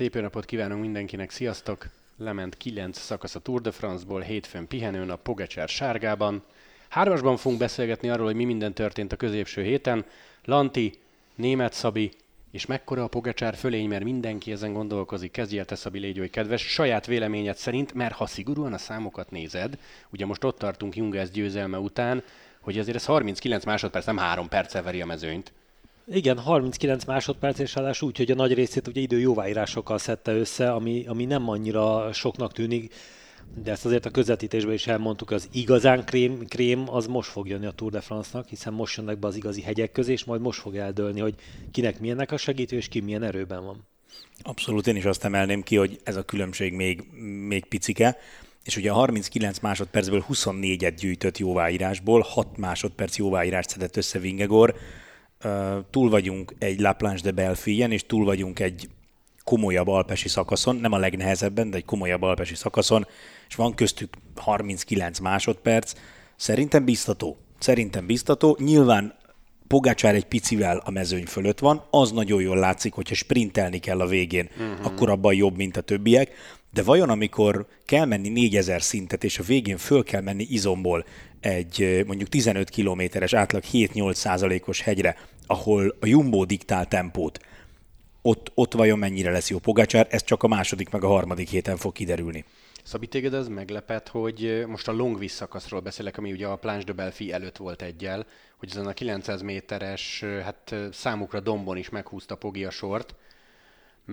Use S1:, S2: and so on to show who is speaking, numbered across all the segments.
S1: Szép jó napot kívánunk mindenkinek, sziasztok! Lement 9 szakasz a Tour de France-ból, hétfőn pihenőn a Pogacsár sárgában. Hármasban fogunk beszélgetni arról, hogy mi minden történt a középső héten. Lanti, német Szabi, és mekkora a Pogacsár fölény, mert mindenki ezen gondolkozik, kezdj el te Szabi, légy hogy kedves, saját véleményed szerint, mert ha szigorúan a számokat nézed, ugye most ott tartunk Jungász győzelme után, hogy azért ez 39 másodperc, nem 3 perccel veri a mezőnyt.
S2: Igen, 39 másodperc, és ráadásul úgy, hogy a nagy részét ugye idő jóváírásokkal szedte össze, ami, ami nem annyira soknak tűnik, de ezt azért a közvetítésben is elmondtuk, az igazán krém, krém az most fog jönni a Tour de France-nak, hiszen most jönnek be az igazi hegyek közé, és majd most fog eldőlni, hogy kinek milyennek a segítő, és ki milyen erőben van.
S3: Abszolút, én is azt emelném ki, hogy ez a különbség még, még picike, és ugye a 39 másodpercből 24-et gyűjtött jóváírásból, 6 másodperc jóváírást szedett össze Vingegor, túl vagyunk egy La Planche de Belfien, és túl vagyunk egy komolyabb alpesi szakaszon, nem a legnehezebben, de egy komolyabb alpesi szakaszon, és van köztük 39 másodperc. Szerintem biztató. Szerintem biztató. Nyilván Pogácsár egy picivel a mezőny fölött van, az nagyon jól látszik, hogyha sprintelni kell a végén, uh-huh. akkor abban jobb, mint a többiek, de vajon amikor kell menni 4000 szintet, és a végén föl kell menni izomból egy mondjuk 15 kilométeres átlag 7-8 százalékos hegyre, ahol a Jumbo diktál tempót, ott, ott vajon mennyire lesz jó Pogácsár, ez csak a második meg a harmadik héten fog kiderülni.
S1: Szabi, téged az meglepet, hogy most a long szakaszról beszélek, ami ugye a Planche de Belfi előtt volt egyel, hogy ezen a 900 méteres, hát számukra dombon is meghúzta Pogi a sort,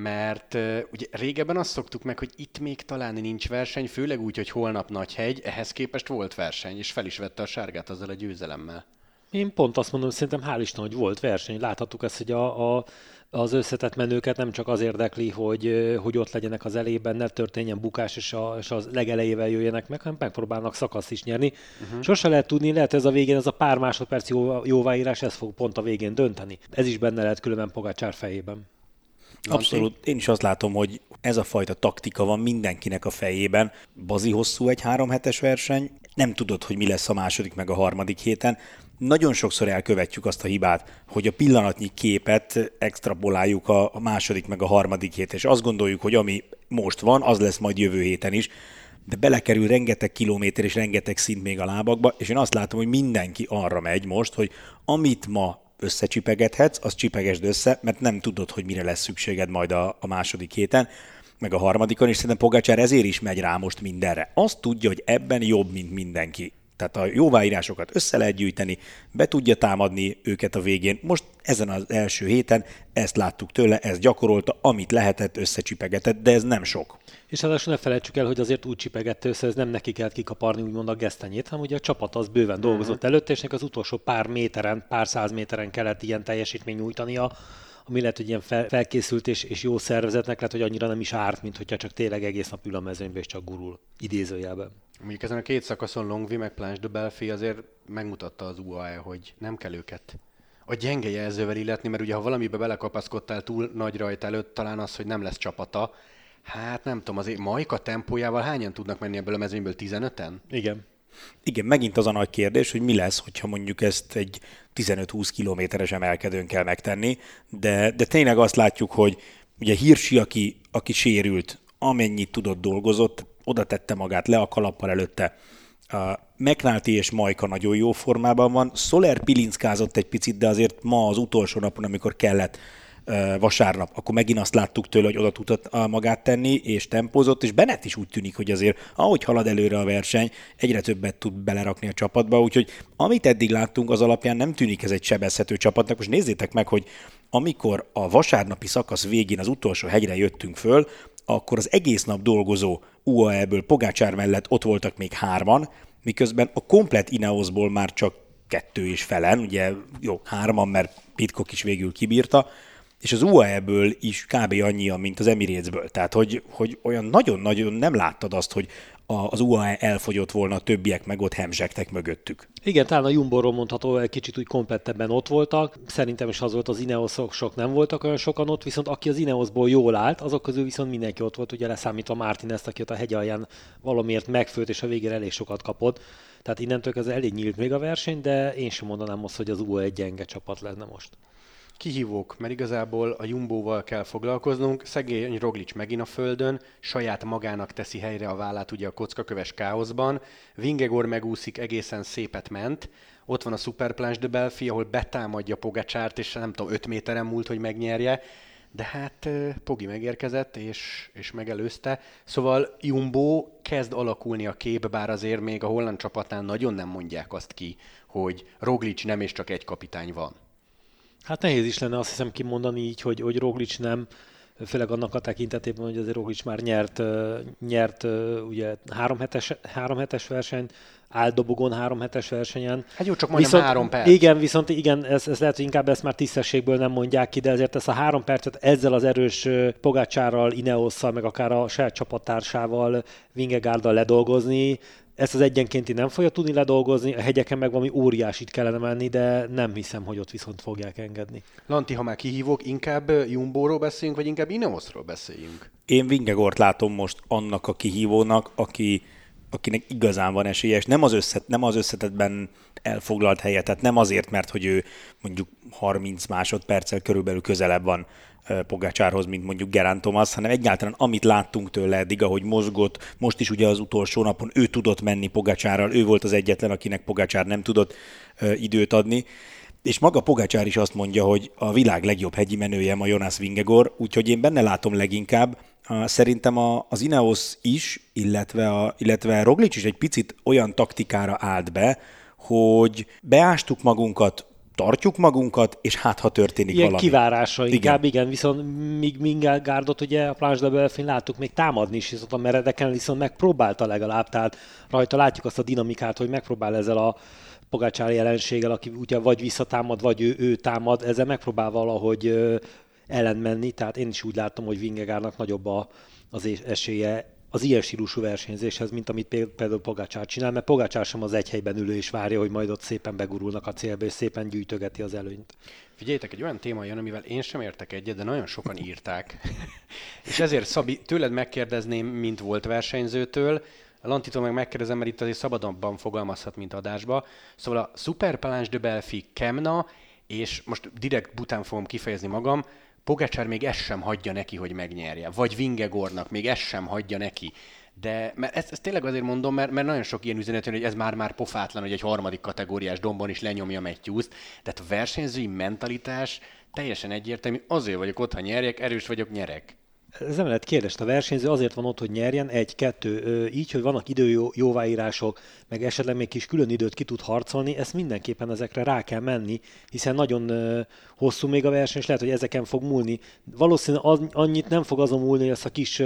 S1: mert uh, ugye régebben azt szoktuk meg, hogy itt még talán nincs verseny, főleg úgy, hogy holnap nagy hegy, ehhez képest volt verseny, és fel is vette a sárgát azzal a győzelemmel.
S2: Én pont azt mondom, szerintem hál' Isten, hogy volt verseny. Láthattuk ezt, hogy a, a, az összetett menőket nem csak az érdekli, hogy, hogy ott legyenek az elében, ne történjen bukás, és, a, és az legelejével jöjjenek meg, hanem megpróbálnak szakaszt is nyerni. Uh-huh. Sose lehet tudni, lehet ez a végén, ez a pár másodperc jó, jóváírás, ez fog pont a végén dönteni. Ez is benne lehet különben Pogácsár fejében.
S3: Abszolút. Én is azt látom, hogy ez a fajta taktika van mindenkinek a fejében. Bazi hosszú egy három hetes verseny, nem tudod, hogy mi lesz a második meg a harmadik héten. Nagyon sokszor elkövetjük azt a hibát, hogy a pillanatnyi képet extrapoláljuk a második meg a harmadik hét, és azt gondoljuk, hogy ami most van, az lesz majd jövő héten is de belekerül rengeteg kilométer és rengeteg szint még a lábakba, és én azt látom, hogy mindenki arra megy most, hogy amit ma összecsipegethetsz, az csipegesd össze, mert nem tudod, hogy mire lesz szükséged majd a, a második héten, meg a harmadikon, és szerintem Pogacsár ezért is megy rá most mindenre. Azt tudja, hogy ebben jobb, mint mindenki. Tehát a jóváírásokat össze lehet gyűjteni, be tudja támadni őket a végén. Most ezen az első héten ezt láttuk tőle, ezt gyakorolta, amit lehetett, összecsipegetett, de ez nem sok.
S2: És ráadásul ne felejtsük el, hogy azért úgy csipegette össze, ez nem neki kellett kikaparni úgymond a gesztenyét, hanem ugye a csapat az bőven dolgozott uh-huh. előtt, és az utolsó pár méteren, pár száz méteren kellett ilyen teljesítmény nyújtania, ami lehet, hogy ilyen fel, felkészült és, és jó szervezetnek lehet, hogy annyira nem is árt, mint hogyha csak tényleg egész nap ül a mezőnybe és csak gurul, idézőjelben.
S1: Mondjuk ezen a két szakaszon Longvi meg Planche de Belfi azért megmutatta az UAE, hogy nem kell őket a gyenge jelzővel illetni, mert ugye ha valamibe belekapaszkodtál túl nagy rajt előtt, talán az, hogy nem lesz csapata, Hát nem tudom, azért Majka tempójával hányan tudnak menni ebből a mezőnyből? 15-en?
S2: Igen.
S3: Igen, megint az a nagy kérdés, hogy mi lesz, hogyha mondjuk ezt egy 15-20 kilométeres emelkedőn kell megtenni, de, de tényleg azt látjuk, hogy ugye Hirsi, aki, aki sérült, amennyit tudott dolgozott, oda tette magát le a kalappal előtte. A McNulty és Majka nagyon jó formában van. Soler pilinckázott egy picit, de azért ma az utolsó napon, amikor kellett, vasárnap, akkor megint azt láttuk tőle, hogy oda tudott magát tenni, és tempózott, és Bennett is úgy tűnik, hogy azért, ahogy halad előre a verseny, egyre többet tud belerakni a csapatba, úgyhogy amit eddig láttunk, az alapján nem tűnik ez egy sebezhető csapatnak. Most nézzétek meg, hogy amikor a vasárnapi szakasz végén az utolsó hegyre jöttünk föl, akkor az egész nap dolgozó UAE-ből Pogácsár mellett ott voltak még hárman, miközben a komplet Ineosból már csak kettő is felen, ugye jó, hárman, mert Pitkok is végül kibírta, és az UAE-ből is kb. annyi, mint az Emirates-ből. Tehát, hogy, hogy olyan nagyon-nagyon nem láttad azt, hogy az UAE elfogyott volna, a többiek meg ott hemzsegtek mögöttük.
S2: Igen, talán a Jumbo-ról mondható, egy kicsit úgy komplettebben ott voltak. Szerintem is az volt, az Ineosok sok nem voltak olyan sokan ott, viszont aki az Ineosból jól állt, azok közül viszont mindenki ott volt, ugye leszámítva Martinez, aki ott a hegy alján valamiért megfőtt, és a végére elég sokat kapott. Tehát innentől ez elég nyílt még a verseny, de én sem mondanám most, hogy az UAE egy gyenge csapat lenne most.
S1: Kihívók, mert igazából a Jumbóval kell foglalkoznunk. Szegény Roglic megint a földön, saját magának teszi helyre a vállát ugye a kockaköves káoszban. Vingegor megúszik, egészen szépet ment. Ott van a Superplanche de Belfi, ahol betámadja Pogacsárt, és nem tudom, 5 méteren múlt, hogy megnyerje. De hát Pogi megérkezett, és, és megelőzte. Szóval Jumbo kezd alakulni a kép, bár azért még a holland csapatán nagyon nem mondják azt ki, hogy Roglic nem és csak egy kapitány van.
S2: Hát nehéz is lenne azt hiszem kimondani így, hogy, hogy Roglic nem, főleg annak a tekintetében, hogy azért Roglic már nyert, nyert ugye három hetes, három hetes versenyt, áldobogon három hetes versenyen.
S1: Hát jó, csak majdnem viszont, három perc.
S2: Igen, viszont igen, ez, ez lehet, hogy inkább ezt már tisztességből nem mondják ki, de ezért ezt a három percet ezzel az erős Pogácsárral, Ineosszal, meg akár a saját csapattársával, Vingegárdal ledolgozni, ezt az egyenkénti nem fogja tudni ledolgozni, a hegyeken meg valami óriásit kellene menni, de nem hiszem, hogy ott viszont fogják engedni.
S1: Lanti, ha már kihívok, inkább Jumbóról beszéljünk, vagy inkább Ineosról beszéljünk?
S3: Én Vingegort látom most annak a kihívónak, aki akinek igazán van esélye, és nem az, összet, nem az összetetben elfoglalt helye, tehát nem azért, mert hogy ő mondjuk 30 másodperccel körülbelül közelebb van Pogácsárhoz, mint mondjuk Gerán Thomas, hanem egyáltalán amit láttunk tőle eddig, ahogy mozgott, most is ugye az utolsó napon ő tudott menni Pogácsárral, ő volt az egyetlen, akinek Pogácsár nem tudott időt adni, és maga Pogácsár is azt mondja, hogy a világ legjobb hegyi menője ma Jonas Vingegor, úgyhogy én benne látom leginkább, Szerintem a, az Ineos is, illetve, a, illetve Roglic is egy picit olyan taktikára állt be, hogy beástuk magunkat, tartjuk magunkat, és hát ha történik
S2: Ilyen
S3: valami.
S2: kivárása igen. inkább, igen, viszont míg Mingárdot ugye a Planche de Belfin láttuk még támadni is, viszont a meredeken viszont megpróbálta legalább, tehát rajta látjuk azt a dinamikát, hogy megpróbál ezzel a Pogácsár jelenséggel, aki ugye vagy visszatámad, vagy ő, ő támad, ezzel megpróbál valahogy ellen menni, tehát én is úgy látom, hogy Vingegárnak nagyobb a, az esélye az ilyen stílusú versenyzéshez, mint amit például Pogácsár csinál, mert Pogácsár sem az egy helyben ülő és várja, hogy majd ott szépen begurulnak a célba, és szépen gyűjtögeti az előnyt.
S1: Figyeljétek, egy olyan téma jön, amivel én sem értek egyet, de nagyon sokan írták. és ezért Szabi, tőled megkérdezném, mint volt versenyzőtől, a Lantitól meg megkérdezem, mert itt azért szabadabban fogalmazhat, mint adásba. Szóval a Super Palanche de Belfi Kemna, és most direkt bután fogom kifejezni magam, Pogacsár még ezt sem hagyja neki, hogy megnyerje. Vagy Vingegornak még ezt sem hagyja neki. De mert ezt, ezt tényleg azért mondom, mert, mert nagyon sok ilyen üzenet jön, hogy ez már-már pofátlan, hogy egy harmadik kategóriás dombon is lenyomja Matthews. Tehát a versenyzői mentalitás teljesen egyértelmű. Azért vagyok ott, ha nyerjek, erős vagyok, nyerek
S2: ez nem lehet kérdés. A versenyző azért van ott, hogy nyerjen, egy, kettő, így, hogy vannak idő jóváírások, meg esetleg még kis külön időt ki tud harcolni, ezt mindenképpen ezekre rá kell menni, hiszen nagyon hosszú még a verseny, és lehet, hogy ezeken fog múlni. Valószínűleg annyit nem fog azon múlni, hogy ezt a kis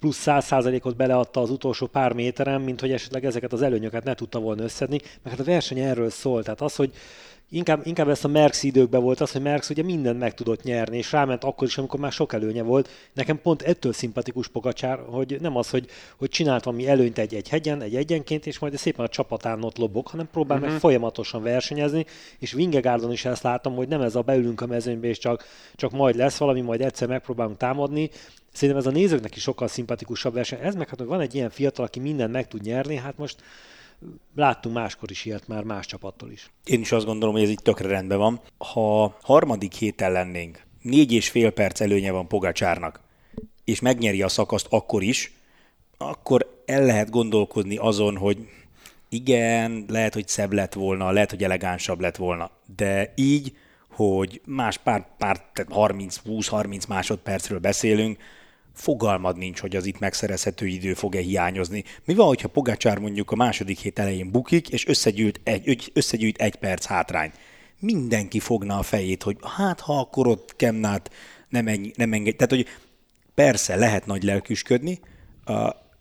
S2: plusz száz százalékot beleadta az utolsó pár méteren, mint hogy esetleg ezeket az előnyöket ne tudta volna összedni, mert hát a verseny erről szól. Tehát az, hogy inkább, inkább ezt a Merckx időkben volt az, hogy Merckx ugye mindent meg tudott nyerni, és ráment akkor is, amikor már sok előnye volt. Nekem pont ettől szimpatikus Pogacsár, hogy nem az, hogy, hogy csinált valami előnyt egy, egy hegyen, egy egyenként, és majd szépen a csapatán ott lobog, hanem próbál uh-huh. meg mhm. folyamatosan versenyezni, és Vingegaardon is ezt látom, hogy nem ez a beülünk a mezőnybe, és csak, csak majd lesz valami, majd egyszer megpróbálunk támadni, Szerintem ez a nézőknek is sokkal szimpatikusabb verseny. Ez meg hát, hogy van egy ilyen fiatal, aki mindent meg tud nyerni, hát most láttunk máskor is ilyet már más csapattól is.
S3: Én is azt gondolom, hogy ez itt tökre rendben van. Ha harmadik héten lennénk, négy és fél perc előnye van Pogacsárnak, és megnyeri a szakaszt akkor is, akkor el lehet gondolkodni azon, hogy igen, lehet, hogy szebb lett volna, lehet, hogy elegánsabb lett volna, de így, hogy más pár, pár 30-20-30 másodpercről beszélünk, fogalmad nincs, hogy az itt megszerezhető idő fog-e hiányozni. Mi van, hogyha Pogácsár mondjuk a második hét elején bukik, és összegyűjt egy, összegyűjt egy perc hátrány? Mindenki fogna a fejét, hogy hát ha akkor ott Kemnát nem, ennyi, nem engedj. Tehát, hogy persze lehet nagy lelküsködni,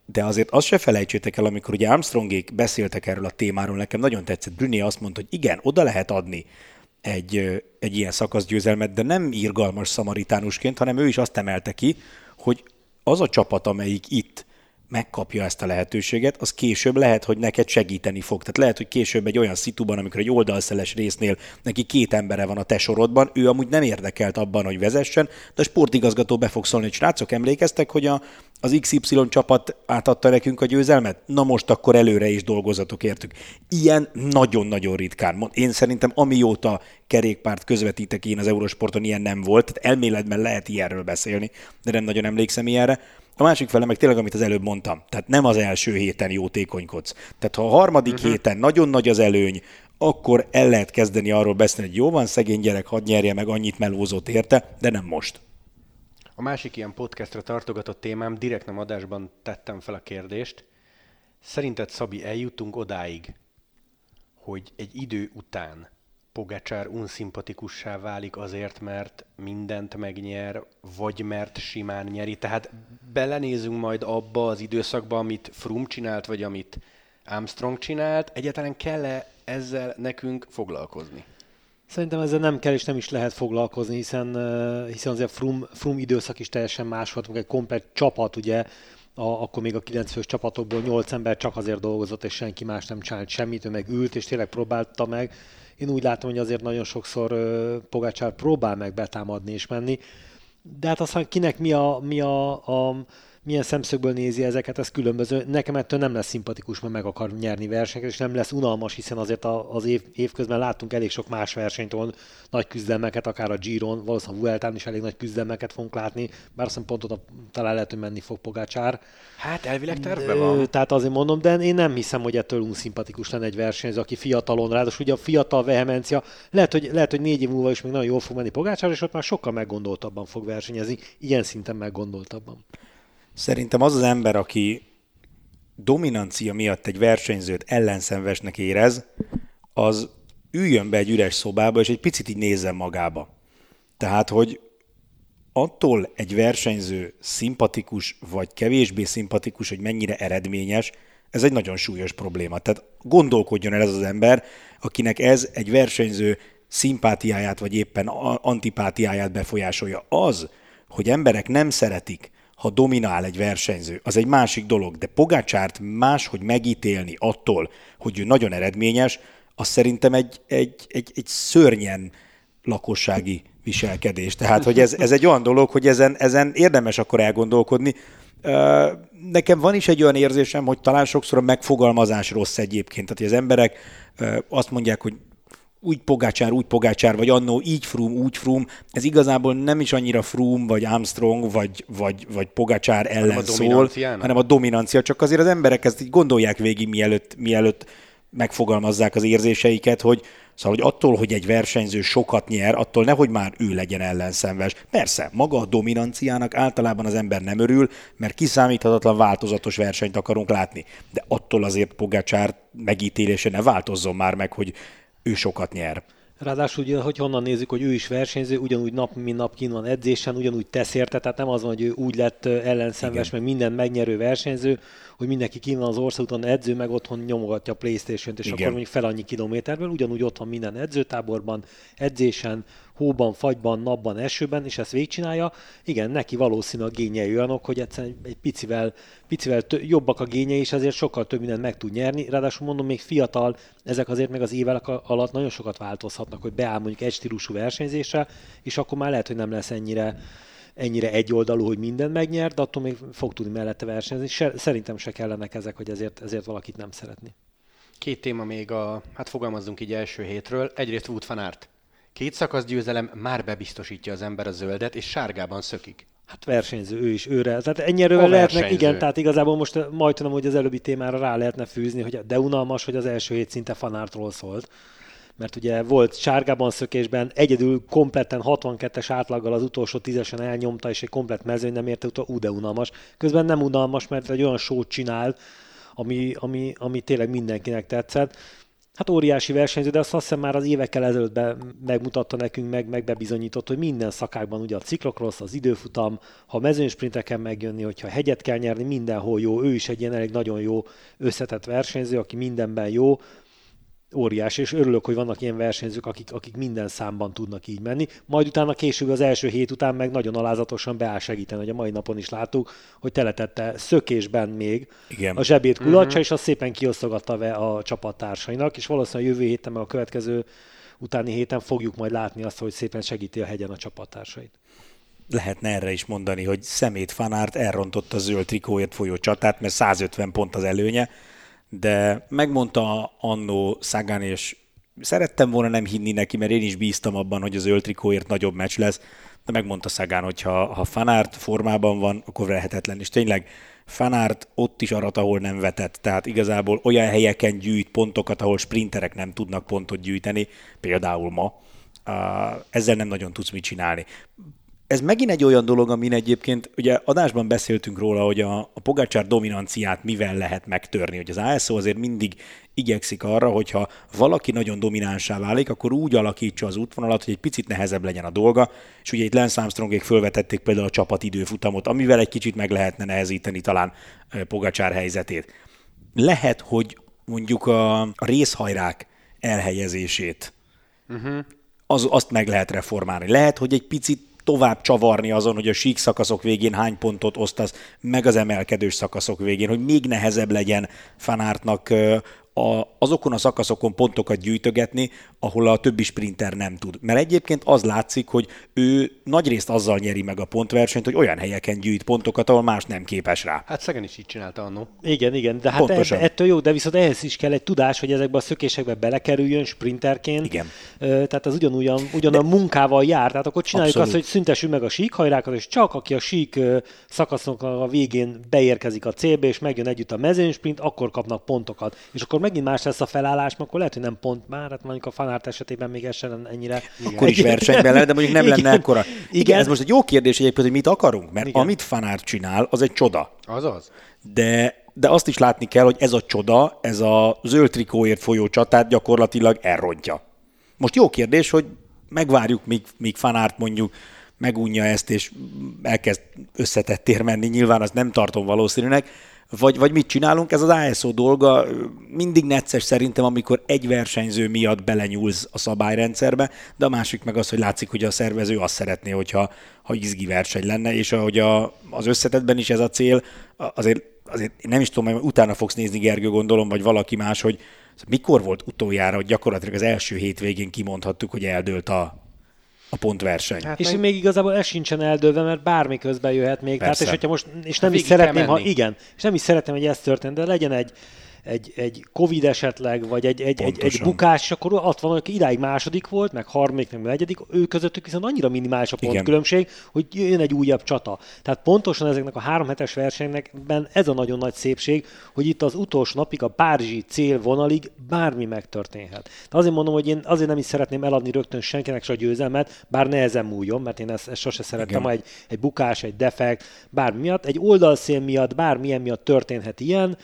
S3: de azért azt se felejtsétek el, amikor ugye Armstrongék beszéltek erről a témáról, nekem nagyon tetszett. Brüné azt mondta, hogy igen, oda lehet adni egy, egy ilyen szakaszgyőzelmet, de nem írgalmas szamaritánusként, hanem ő is azt emelte ki, az a csapat, amelyik itt megkapja ezt a lehetőséget, az később lehet, hogy neked segíteni fog. Tehát lehet, hogy később egy olyan szituban, amikor egy oldalszeles résznél neki két embere van a te sorodban, ő amúgy nem érdekelt abban, hogy vezessen, de a sportigazgató be fog szólni, hogy srácok, emlékeztek, hogy a, az XY csapat átadta nekünk a győzelmet? Na most akkor előre is dolgozatok értük. Ilyen nagyon-nagyon ritkán. Én szerintem amióta kerékpárt közvetítek én az Eurosporton, ilyen nem volt. Tehát elméletben lehet ilyenről beszélni, de nem nagyon emlékszem ilyenre. A másik fele meg tényleg, amit az előbb mondtam, tehát nem az első héten jótékonykodsz. Tehát ha a harmadik uh-huh. héten nagyon nagy az előny, akkor el lehet kezdeni arról beszélni, hogy jó van, szegény gyerek, hadd nyerje meg, annyit melózott érte, de nem most.
S1: A másik ilyen podcastra tartogatott témám, direkt nem adásban tettem fel a kérdést. Szerinted, Szabi, eljutunk odáig, hogy egy idő után Pogacsár unszimpatikussá válik azért, mert mindent megnyer, vagy mert simán nyeri. Tehát belenézünk majd abba az időszakba, amit Frum csinált, vagy amit Armstrong csinált. Egyáltalán kell-e ezzel nekünk foglalkozni?
S2: Szerintem ezzel nem kell és nem is lehet foglalkozni, hiszen, hiszen azért Frum, Frum időszak is teljesen más volt, egy komplet csapat, ugye, a, akkor még a 9 fős csapatokból 8 ember csak azért dolgozott, és senki más nem csinált semmit, ő meg ült, és tényleg próbálta meg én úgy látom, hogy azért nagyon sokszor Pogácsár próbál meg betámadni és menni, de hát aztán kinek mi a, mi a, a milyen szemszögből nézi ezeket, ez különböző. Nekem ettől nem lesz szimpatikus, mert meg akar nyerni versenyeket, és nem lesz unalmas, hiszen azért az év, évközben láttunk elég sok más versenyt, ahol nagy küzdelmeket, akár a Giron, valószínűleg a Vueltán is elég nagy küzdelmeket fogunk látni, bár azt pont oda talán lehet, hogy menni fog Pogácsár.
S1: Hát elvileg tervben van.
S2: Tehát azért mondom, de én nem hiszem, hogy ettől unszimpatikus lenne egy versenyző, aki fiatalon, ráadásul ugye a fiatal vehemencia, lehet, hogy, lehet, hogy négy év múlva is még nagyon jól fog menni Pogácsár, és ott már sokkal meggondoltabban fog versenyezni, ilyen szinten meggondoltabban.
S3: Szerintem az az ember, aki dominancia miatt egy versenyzőt ellenszenvesnek érez, az üljön be egy üres szobába, és egy picit így nézzen magába. Tehát, hogy attól egy versenyző szimpatikus, vagy kevésbé szimpatikus, hogy mennyire eredményes, ez egy nagyon súlyos probléma. Tehát gondolkodjon el ez az ember, akinek ez egy versenyző szimpátiáját, vagy éppen antipátiáját befolyásolja. Az, hogy emberek nem szeretik, ha dominál egy versenyző, az egy másik dolog, de Pogácsárt máshogy megítélni attól, hogy ő nagyon eredményes, az szerintem egy, egy, egy, egy szörnyen lakossági viselkedés. Tehát, hogy ez, ez egy olyan dolog, hogy ezen, ezen érdemes akkor elgondolkodni. Nekem van is egy olyan érzésem, hogy talán sokszor a megfogalmazás rossz egyébként. Tehát, hogy az emberek azt mondják, hogy úgy pogácsár, úgy pogácsár, vagy annó így frum, úgy frum, ez igazából nem is annyira frum, vagy Armstrong, vagy, vagy, vagy pogácsár ellen hanem szól, hanem a dominancia, csak azért az emberek ezt így gondolják végig, mielőtt, mielőtt megfogalmazzák az érzéseiket, hogy Szóval, hogy attól, hogy egy versenyző sokat nyer, attól nehogy már ő legyen ellenszenves. Persze, maga a dominanciának általában az ember nem örül, mert kiszámíthatatlan változatos versenyt akarunk látni. De attól azért Pogácsár megítélése ne változzon már meg, hogy ő sokat nyer.
S2: Ráadásul, ugye, hogy honnan nézzük, hogy ő is versenyző, ugyanúgy nap, mint nap kín van edzésen, ugyanúgy tesz érte, tehát nem az van, hogy ő úgy lett ellenszenves, meg minden megnyerő versenyző, hogy mindenki kín van az országúton edző, meg otthon nyomogatja a Playstation-t, és Igen. akkor mondjuk fel annyi kilométerből, ugyanúgy ott van minden edzőtáborban, edzésen, hóban, fagyban, napban, esőben, és ezt végigcsinálja, igen, neki valószínű a gényei olyanok, hogy egyszerűen egy picivel, picivel tö- jobbak a gényei, és ezért sokkal több mindent meg tud nyerni. Ráadásul mondom, még fiatal, ezek azért meg az évek alatt nagyon sokat változhatnak, hogy beáll mondjuk egy stílusú versenyzésre, és akkor már lehet, hogy nem lesz ennyire ennyire egyoldalú, hogy minden megnyer, de attól még fog tudni mellette versenyezni. Se, szerintem se kellenek ezek, hogy ezért, ezért valakit nem szeretni.
S1: Két téma még a, hát fogalmazzunk így első hétről. Egyrészt Wout van Aert. Két szakasz győzelem már bebiztosítja az ember a zöldet, és sárgában szökik.
S2: Hát versenyző, ő is őre. Tehát ennyire lehetnek, igen, tehát igazából most majd tudom, hogy az előbbi témára rá lehetne fűzni, hogy de unalmas, hogy az első hét szinte fanártról szólt. Mert ugye volt sárgában szökésben, egyedül kompletten 62-es átlaggal az utolsó tízesen elnyomta, és egy komplet mezőny nem érte utol, ú, de unalmas. Közben nem unalmas, mert egy olyan sót csinál, ami, ami, ami tényleg mindenkinek tetszett hát óriási versenyző, de azt, hiszem már az évekkel ezelőtt be, megmutatta nekünk, meg, meg bebizonyított, hogy minden szakákban ugye a ciklokrosz, az időfutam, ha mezőnysprinteken megjönni, hogyha hegyet kell nyerni, mindenhol jó, ő is egy ilyen elég nagyon jó összetett versenyző, aki mindenben jó, óriási, és örülök, hogy vannak ilyen versenyzők, akik, akik minden számban tudnak így menni. Majd utána később az első hét után meg nagyon alázatosan beáll segíteni, hogy a mai napon is láttuk, hogy teletette szökésben még Igen. a zsebét kulacsa, uh-huh. és azt szépen kiosztogatta a, a csapattársainak, és valószínűleg jövő héten, meg a következő utáni héten fogjuk majd látni azt, hogy szépen segíti a hegyen a csapattársait
S3: lehetne erre is mondani, hogy szemét fanárt elrontott a zöld trikóért folyó csatát, mert 150 pont az előnye, de megmondta annó Sagan, és szerettem volna nem hinni neki, mert én is bíztam abban, hogy az zöld trikóért nagyobb meccs lesz, de megmondta Sagan, hogy ha, ha fanárt formában van, akkor lehetetlen. És tényleg fanárt ott is arat, ahol nem vetett. Tehát igazából olyan helyeken gyűjt pontokat, ahol sprinterek nem tudnak pontot gyűjteni, például ma. Ezzel nem nagyon tudsz mit csinálni ez megint egy olyan dolog, amin egyébként, ugye adásban beszéltünk róla, hogy a, a Pogácsár dominanciát mivel lehet megtörni, hogy az ASO azért mindig igyekszik arra, hogyha valaki nagyon dominánsá válik, akkor úgy alakítsa az útvonalat, hogy egy picit nehezebb legyen a dolga, és ugye itt Lance Armstrongék fölvetették például a csapatidőfutamot, amivel egy kicsit meg lehetne nehezíteni talán Pogacsár helyzetét. Lehet, hogy mondjuk a, a részhajrák elhelyezését uh-huh. az, azt meg lehet reformálni. Lehet, hogy egy picit tovább csavarni azon, hogy a sík szakaszok végén hány pontot osztasz, meg az emelkedős szakaszok végén, hogy még nehezebb legyen fanártnak a, azokon a szakaszokon pontokat gyűjtögetni, ahol a többi sprinter nem tud. Mert egyébként az látszik, hogy ő nagyrészt azzal nyeri meg a pontversenyt, hogy olyan helyeken gyűjt pontokat, ahol más nem képes rá.
S1: Hát Szegen is így csinálta annó.
S2: Igen, igen, de hát Pontosan. ettől jó, de viszont ehhez is kell egy tudás, hogy ezekbe a szökésekbe belekerüljön sprinterként.
S3: Igen.
S2: Tehát az ugyanúgyan, ugyan a munkával jár, tehát akkor csináljuk Abszolút. azt, hogy szüntessük meg a síkhajrákat, és csak aki a sík szakaszok a végén beérkezik a célbe, és megjön együtt a mezőnysprint, akkor kapnak pontokat. És akkor megint más lesz a felállás, akkor lehet, hogy nem pont már, hát mondjuk a fanárt esetében még ez sem ennyire.
S3: Igen. Akkor is versenyben lenne, de mondjuk nem Igen. lenne ekkora. Igen. Igen, ez most egy jó kérdés egyébként, hogy mit akarunk, mert Igen. amit fanárt csinál, az egy csoda.
S1: Azaz.
S3: De de azt is látni kell, hogy ez a csoda, ez a zöld trikóért folyó csatát gyakorlatilag elrontja. Most jó kérdés, hogy megvárjuk, míg, míg fanárt mondjuk megunja ezt, és elkezd összetettér menni, nyilván azt nem tartom valószínűnek, vagy, vagy mit csinálunk? Ez az ASO dolga mindig necces szerintem, amikor egy versenyző miatt belenyúlsz a szabályrendszerbe, de a másik meg az, hogy látszik, hogy a szervező azt szeretné, hogyha ha izgi verseny lenne, és ahogy a, az összetetben is ez a cél, azért, azért nem is tudom, utána fogsz nézni, Gergő, gondolom, vagy valaki más, hogy mikor volt utoljára, hogy gyakorlatilag az első hétvégén kimondhattuk, hogy eldőlt a, a pontverseny.
S2: Hát és meg... még igazából ez sincsen eldőlve, mert bármi közben jöhet még. Tehát, és hogyha most, és nem is szeretném, ha igen, és nem is szeretném, hogy ez történt, de legyen egy, egy, egy Covid esetleg, vagy egy, egy, egy, egy bukás, akkor ott van, aki idáig második volt, meg harmadik, meg negyedik, ő közöttük viszont annyira minimális a pontkülönbség, hogy jön egy újabb csata. Tehát pontosan ezeknek a három hetes versenyekben ez a nagyon nagy szépség, hogy itt az utolsó napig, a Párizsi célvonalig bármi megtörténhet. De azért mondom, hogy én azért nem is szeretném eladni rögtön senkinek se a győzelmet, bár nehezen múljon, mert én ezt, ezt sose szerettem, egy, egy bukás, egy defekt, bármi miatt, egy oldalszél miatt, bármilyen miatt történhet ilyen,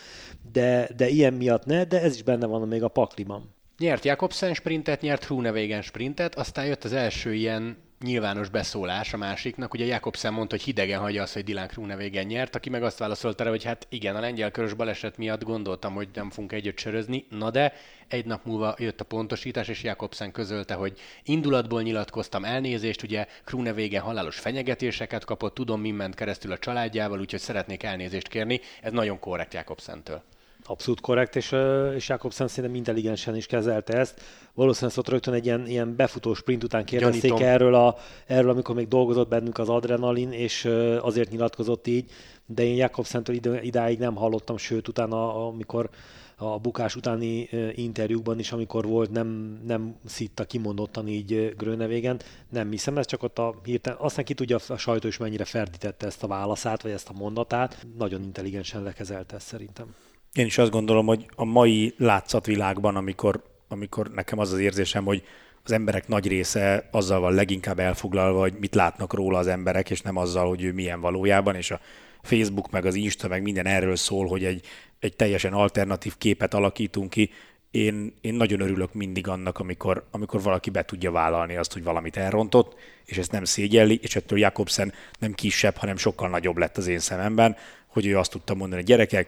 S2: de, de ilyen miatt ne, de ez is benne van még a pakliban.
S1: Nyert Jakobsen sprintet, nyert Hrunewegen sprintet, aztán jött az első ilyen nyilvános beszólás a másiknak. Ugye Jakobsen mondta, hogy hidegen hagyja azt, hogy Dylan Hrunewegen nyert, aki meg azt válaszolta rá, hogy hát igen, a lengyel körös baleset miatt gondoltam, hogy nem fogunk együtt sörözni, na de egy nap múlva jött a pontosítás, és Jakobsen közölte, hogy indulatból nyilatkoztam elnézést, ugye Hrunewegen halálos fenyegetéseket kapott, tudom, mi ment keresztül a családjával, úgyhogy szeretnék elnézést kérni. Ez nagyon korrekt Jakobsentől.
S2: Abszolút korrekt, és, és Jakobsen szerintem intelligensen is kezelte ezt. Valószínűleg ott rögtön egy ilyen, ilyen befutó sprint után kérdezték erről, a, erről, amikor még dolgozott bennünk az adrenalin, és azért nyilatkozott így, de én Jakobsentől idáig nem hallottam, sőt utána, amikor a bukás utáni interjúkban is, amikor volt, nem, nem szitta kimondottan így Grönevégen. Nem hiszem, ez csak ott a hirtelen, aztán ki tudja a sajtó is mennyire ferdítette ezt a válaszát, vagy ezt a mondatát. Nagyon intelligensen lekezelte ezt szerintem.
S3: Én is azt gondolom, hogy a mai látszatvilágban, amikor, amikor nekem az az érzésem, hogy az emberek nagy része azzal van leginkább elfoglalva, hogy mit látnak róla az emberek, és nem azzal, hogy ő milyen valójában, és a Facebook, meg az Insta, meg minden erről szól, hogy egy, egy teljesen alternatív képet alakítunk ki. Én, én nagyon örülök mindig annak, amikor, amikor valaki be tudja vállalni azt, hogy valamit elrontott, és ezt nem szégyelli, és ettől Jakobsen nem kisebb, hanem sokkal nagyobb lett az én szememben, hogy ő azt tudta mondani, hogy gyerekek,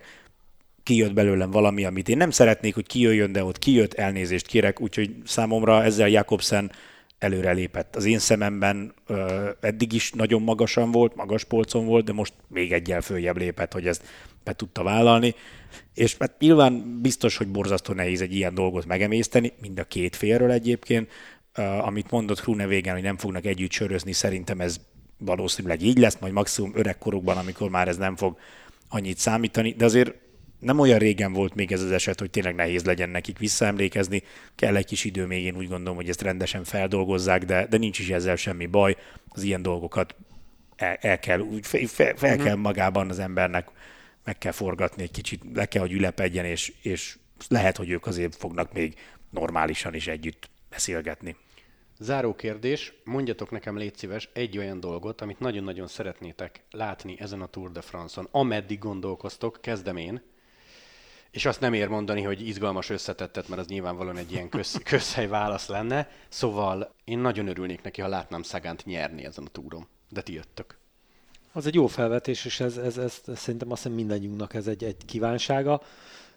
S3: kijött belőlem valami, amit én nem szeretnék, hogy kijöjjön, de ott kijött, elnézést kérek, úgyhogy számomra ezzel Jakobsen előrelépett. Az én szememben ö, eddig is nagyon magasan volt, magas polcon volt, de most még egyel följebb lépett, hogy ezt be tudta vállalni. És hát nyilván biztos, hogy borzasztó nehéz egy ilyen dolgot megemészteni, mind a két félről egyébként. Uh, amit mondott Krune végén, hogy nem fognak együtt sörözni, szerintem ez valószínűleg így lesz, majd maximum öregkorukban, amikor már ez nem fog annyit számítani, de azért nem olyan régen volt még ez az eset, hogy tényleg nehéz legyen nekik visszaemlékezni. Kell egy kis idő még, én úgy gondolom, hogy ezt rendesen feldolgozzák, de, de nincs is ezzel semmi baj. Az ilyen dolgokat el, el kell, úgy fel, fel uh-huh. kell magában az embernek, meg kell forgatni egy kicsit, le kell, hogy ülepedjen, és, és lehet, hogy ők azért fognak még normálisan is együtt beszélgetni.
S1: Záró kérdés, mondjatok nekem légy szíves egy olyan dolgot, amit nagyon-nagyon szeretnétek látni ezen a Tour de France-on, ameddig gondolkoztok, kezdem én, és azt nem ér mondani, hogy izgalmas összetettet, mert az nyilvánvalóan egy ilyen köz, közhely válasz lenne. Szóval én nagyon örülnék neki, ha látnám Szagánt nyerni ezen a túron. De ti jöttök.
S2: Az egy jó felvetés, és ez, ez, ez, ez szerintem azt hiszem mindannyiunknak ez egy, egy kívánsága.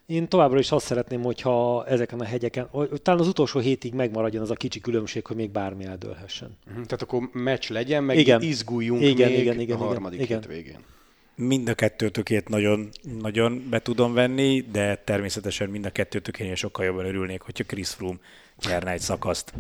S2: Én továbbra is azt szeretném, hogyha ezeken a hegyeken, hogy talán az utolsó hétig megmaradjon az a kicsi különbség, hogy még bármi eldőlhessen.
S1: Uh-huh. Tehát akkor meccs legyen, meg igen. izguljunk igen, még igen, igen, a harmadik igen, hét végén.
S3: Mind a kettőtökét nagyon, nagyon be tudom venni, de természetesen mind a kettőtökénél sokkal jobban örülnék, hogyha Chris Froome nyerne egy szakaszt.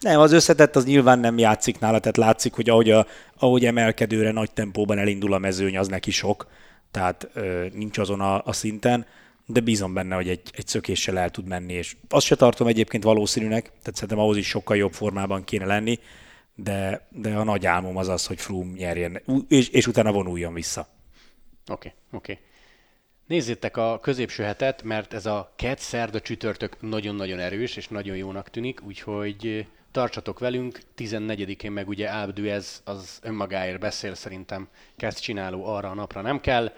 S3: Nem, az összetett az nyilván nem játszik nála, tehát látszik, hogy ahogy, a, ahogy emelkedőre nagy tempóban elindul a mezőny, az neki sok, tehát ö, nincs azon a, a szinten, de bízom benne, hogy egy, egy szökéssel el tud menni, és azt se tartom egyébként valószínűnek, tehát szerintem ahhoz is sokkal jobb formában kéne lenni, de, de a nagy álmom az az, hogy Froome nyerjen, és, és utána vonuljon vissza.
S1: Oké, okay, oké. Okay. Nézzétek a középső hetet, mert ez a kett szerda csütörtök nagyon-nagyon erős, és nagyon jónak tűnik, úgyhogy eh, tartsatok velünk, 14-én meg ugye Ábdű ez az önmagáért beszél, szerintem kezd csináló arra a napra nem kell.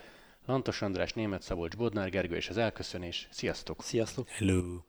S1: Lantos András, Német Szabolcs, Bodnár Gergő és az elköszönés. Sziasztok!
S2: Sziasztok!
S3: Hello!